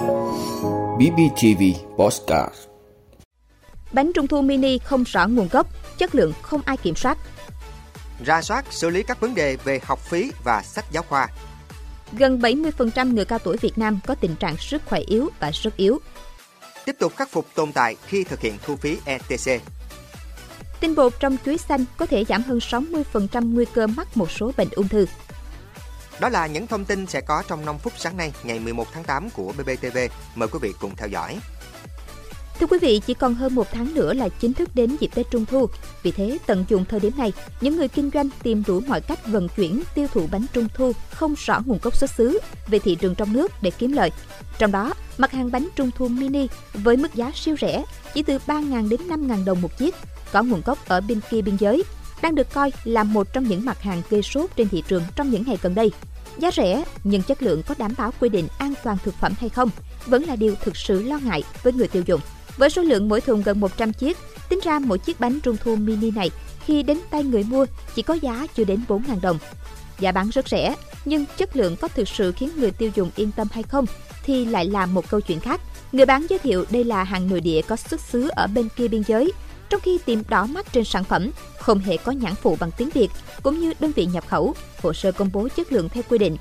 BBTV Postcard Bánh trung thu mini không rõ nguồn gốc, chất lượng không ai kiểm soát. Ra soát xử lý các vấn đề về học phí và sách giáo khoa. Gần 70% người cao tuổi Việt Nam có tình trạng sức khỏe yếu và rất yếu. Tiếp tục khắc phục tồn tại khi thực hiện thu phí ETC. Tinh bột trong chuối xanh có thể giảm hơn 60% nguy cơ mắc một số bệnh ung thư. Đó là những thông tin sẽ có trong 5 phút sáng nay ngày 11 tháng 8 của BBTV. Mời quý vị cùng theo dõi. Thưa quý vị, chỉ còn hơn một tháng nữa là chính thức đến dịp Tết Trung Thu. Vì thế, tận dụng thời điểm này, những người kinh doanh tìm đủ mọi cách vận chuyển, tiêu thụ bánh Trung Thu không rõ nguồn gốc xuất xứ về thị trường trong nước để kiếm lời. Trong đó, mặt hàng bánh Trung Thu mini với mức giá siêu rẻ, chỉ từ 3.000 đến 5.000 đồng một chiếc, có nguồn gốc ở bên kia biên giới, đang được coi là một trong những mặt hàng gây sốt trên thị trường trong những ngày gần đây. Giá rẻ nhưng chất lượng có đảm bảo quy định an toàn thực phẩm hay không vẫn là điều thực sự lo ngại với người tiêu dùng. Với số lượng mỗi thùng gần 100 chiếc, tính ra mỗi chiếc bánh trung thu mini này khi đến tay người mua chỉ có giá chưa đến 4.000 đồng. Giá bán rất rẻ, nhưng chất lượng có thực sự khiến người tiêu dùng yên tâm hay không thì lại là một câu chuyện khác. Người bán giới thiệu đây là hàng nội địa có xuất xứ ở bên kia biên giới, trong khi tìm đỏ mắt trên sản phẩm không hề có nhãn phụ bằng tiếng Việt cũng như đơn vị nhập khẩu, hồ sơ công bố chất lượng theo quy định.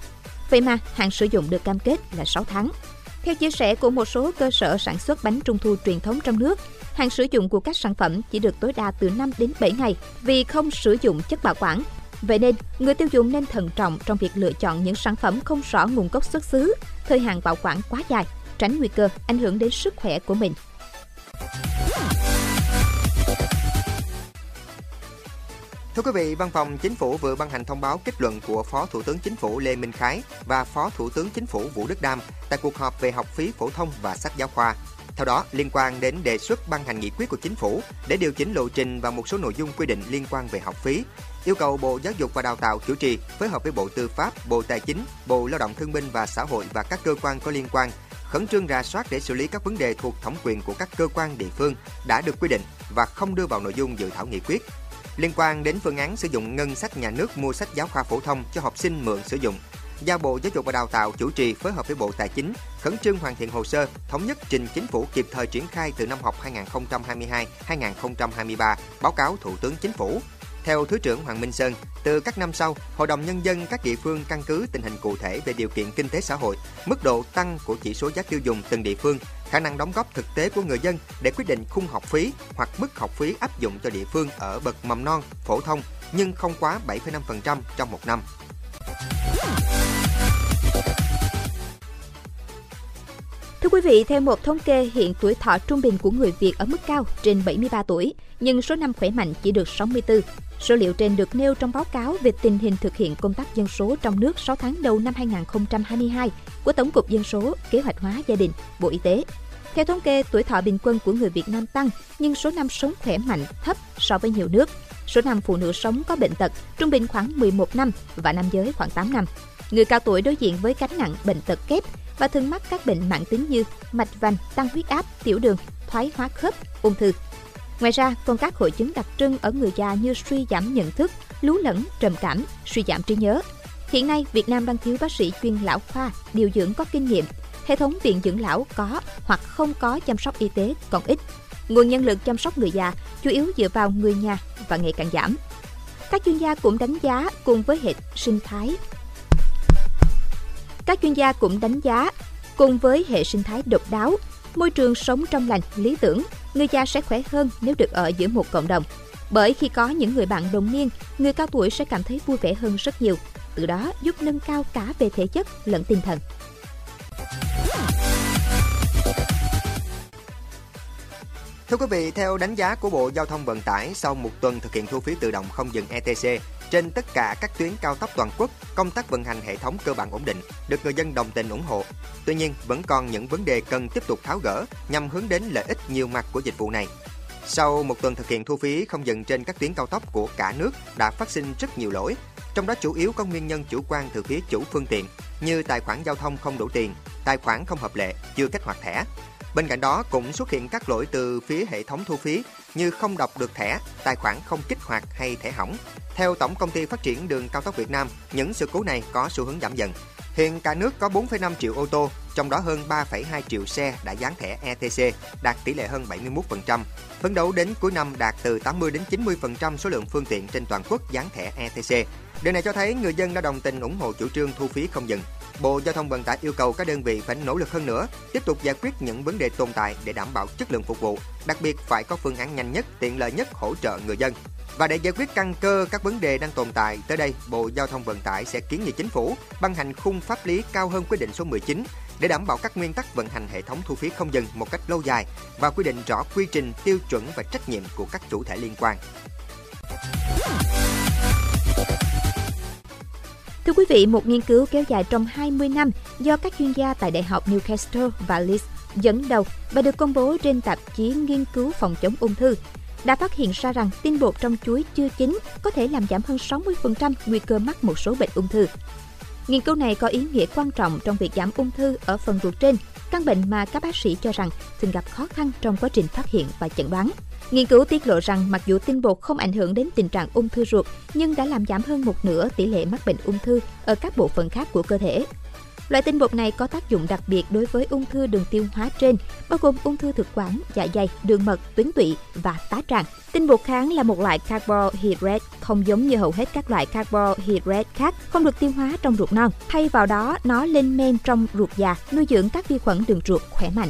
Vậy mà hạn sử dụng được cam kết là 6 tháng. Theo chia sẻ của một số cơ sở sản xuất bánh trung thu truyền thống trong nước, hạn sử dụng của các sản phẩm chỉ được tối đa từ 5 đến 7 ngày vì không sử dụng chất bảo quản. Vậy nên, người tiêu dùng nên thận trọng trong việc lựa chọn những sản phẩm không rõ nguồn gốc xuất xứ, thời hạn bảo quản quá dài, tránh nguy cơ ảnh hưởng đến sức khỏe của mình. Thưa quý vị, Văn phòng Chính phủ vừa ban hành thông báo kết luận của Phó Thủ tướng Chính phủ Lê Minh Khái và Phó Thủ tướng Chính phủ Vũ Đức Đam tại cuộc họp về học phí phổ thông và sách giáo khoa. Theo đó, liên quan đến đề xuất ban hành nghị quyết của Chính phủ để điều chỉnh lộ trình và một số nội dung quy định liên quan về học phí, yêu cầu Bộ Giáo dục và Đào tạo chủ trì phối hợp với Bộ Tư pháp, Bộ Tài chính, Bộ Lao động Thương binh và Xã hội và các cơ quan có liên quan khẩn trương rà soát để xử lý các vấn đề thuộc thẩm quyền của các cơ quan địa phương đã được quy định và không đưa vào nội dung dự thảo nghị quyết liên quan đến phương án sử dụng ngân sách nhà nước mua sách giáo khoa phổ thông cho học sinh mượn sử dụng. Giao Bộ Giáo dục và Đào tạo chủ trì phối hợp với Bộ Tài chính khẩn trương hoàn thiện hồ sơ, thống nhất trình chính phủ kịp thời triển khai từ năm học 2022-2023, báo cáo Thủ tướng Chính phủ. Theo Thứ trưởng Hoàng Minh Sơn, từ các năm sau, Hội đồng Nhân dân các địa phương căn cứ tình hình cụ thể về điều kiện kinh tế xã hội, mức độ tăng của chỉ số giá tiêu dùng từng địa phương, khả năng đóng góp thực tế của người dân để quyết định khung học phí hoặc mức học phí áp dụng cho địa phương ở bậc mầm non, phổ thông nhưng không quá 7,5% trong một năm. Thưa quý vị, theo một thống kê, hiện tuổi thọ trung bình của người Việt ở mức cao trên 73 tuổi, nhưng số năm khỏe mạnh chỉ được 64. Số liệu trên được nêu trong báo cáo về tình hình thực hiện công tác dân số trong nước 6 tháng đầu năm 2022 của Tổng cục Dân số, Kế hoạch hóa gia đình, Bộ Y tế. Theo thống kê, tuổi thọ bình quân của người Việt Nam tăng, nhưng số năm sống khỏe mạnh thấp so với nhiều nước. Số năm phụ nữ sống có bệnh tật trung bình khoảng 11 năm và nam giới khoảng 8 năm. Người cao tuổi đối diện với gánh nặng bệnh tật kép và thường mắc các bệnh mãn tính như mạch vành, tăng huyết áp, tiểu đường, thoái hóa khớp, ung thư. Ngoài ra, còn các hội chứng đặc trưng ở người già như suy giảm nhận thức, lú lẫn, trầm cảm, suy giảm trí nhớ. Hiện nay, Việt Nam đang thiếu bác sĩ chuyên lão khoa, điều dưỡng có kinh nghiệm. Hệ thống viện dưỡng lão có hoặc không có chăm sóc y tế còn ít. Nguồn nhân lực chăm sóc người già chủ yếu dựa vào người nhà và ngày càng giảm. Các chuyên gia cũng đánh giá cùng với hệ sinh thái các chuyên gia cũng đánh giá, cùng với hệ sinh thái độc đáo, môi trường sống trong lành, lý tưởng, người già sẽ khỏe hơn nếu được ở giữa một cộng đồng. Bởi khi có những người bạn đồng niên, người cao tuổi sẽ cảm thấy vui vẻ hơn rất nhiều, từ đó giúp nâng cao cả về thể chất lẫn tinh thần. Thưa quý vị, theo đánh giá của Bộ Giao thông Vận tải, sau một tuần thực hiện thu phí tự động không dừng ETC, trên tất cả các tuyến cao tốc toàn quốc, công tác vận hành hệ thống cơ bản ổn định, được người dân đồng tình ủng hộ. Tuy nhiên, vẫn còn những vấn đề cần tiếp tục tháo gỡ nhằm hướng đến lợi ích nhiều mặt của dịch vụ này. Sau một tuần thực hiện thu phí không dừng trên các tuyến cao tốc của cả nước đã phát sinh rất nhiều lỗi, trong đó chủ yếu có nguyên nhân chủ quan từ phía chủ phương tiện như tài khoản giao thông không đủ tiền, tài khoản không hợp lệ, chưa kích hoạt thẻ, Bên cạnh đó cũng xuất hiện các lỗi từ phía hệ thống thu phí như không đọc được thẻ, tài khoản không kích hoạt hay thẻ hỏng. Theo Tổng công ty Phát triển Đường cao tốc Việt Nam, những sự cố này có xu hướng giảm dần. Hiện cả nước có 4,5 triệu ô tô, trong đó hơn 3,2 triệu xe đã dán thẻ ETC, đạt tỷ lệ hơn 71%. Phấn đấu đến cuối năm đạt từ 80 đến 90% số lượng phương tiện trên toàn quốc dán thẻ ETC. Điều này cho thấy người dân đã đồng tình ủng hộ chủ trương thu phí không dừng. Bộ Giao thông Vận tải yêu cầu các đơn vị phải nỗ lực hơn nữa, tiếp tục giải quyết những vấn đề tồn tại để đảm bảo chất lượng phục vụ, đặc biệt phải có phương án nhanh nhất, tiện lợi nhất hỗ trợ người dân. Và để giải quyết căn cơ các vấn đề đang tồn tại, tới đây Bộ Giao thông Vận tải sẽ kiến nghị chính phủ ban hành khung pháp lý cao hơn quyết định số 19 để đảm bảo các nguyên tắc vận hành hệ thống thu phí không dừng một cách lâu dài và quy định rõ quy trình, tiêu chuẩn và trách nhiệm của các chủ thể liên quan. Thưa quý vị, một nghiên cứu kéo dài trong 20 năm do các chuyên gia tại Đại học Newcastle và Leeds dẫn đầu và được công bố trên tạp chí nghiên cứu phòng chống ung thư đã phát hiện ra rằng tinh bột trong chuối chưa chín có thể làm giảm hơn 60% nguy cơ mắc một số bệnh ung thư. Nghiên cứu này có ý nghĩa quan trọng trong việc giảm ung thư ở phần ruột trên, căn bệnh mà các bác sĩ cho rằng thường gặp khó khăn trong quá trình phát hiện và chẩn đoán. Nghiên cứu tiết lộ rằng mặc dù tinh bột không ảnh hưởng đến tình trạng ung thư ruột, nhưng đã làm giảm hơn một nửa tỷ lệ mắc bệnh ung thư ở các bộ phận khác của cơ thể. Loại tinh bột này có tác dụng đặc biệt đối với ung thư đường tiêu hóa trên, bao gồm ung thư thực quản, dạ dày, đường mật, tuyến tụy và tá tràng. Tinh bột kháng là một loại carbohydrate không giống như hầu hết các loại carbohydrate khác, không được tiêu hóa trong ruột non. Thay vào đó, nó lên men trong ruột già, nuôi dưỡng các vi khuẩn đường ruột khỏe mạnh.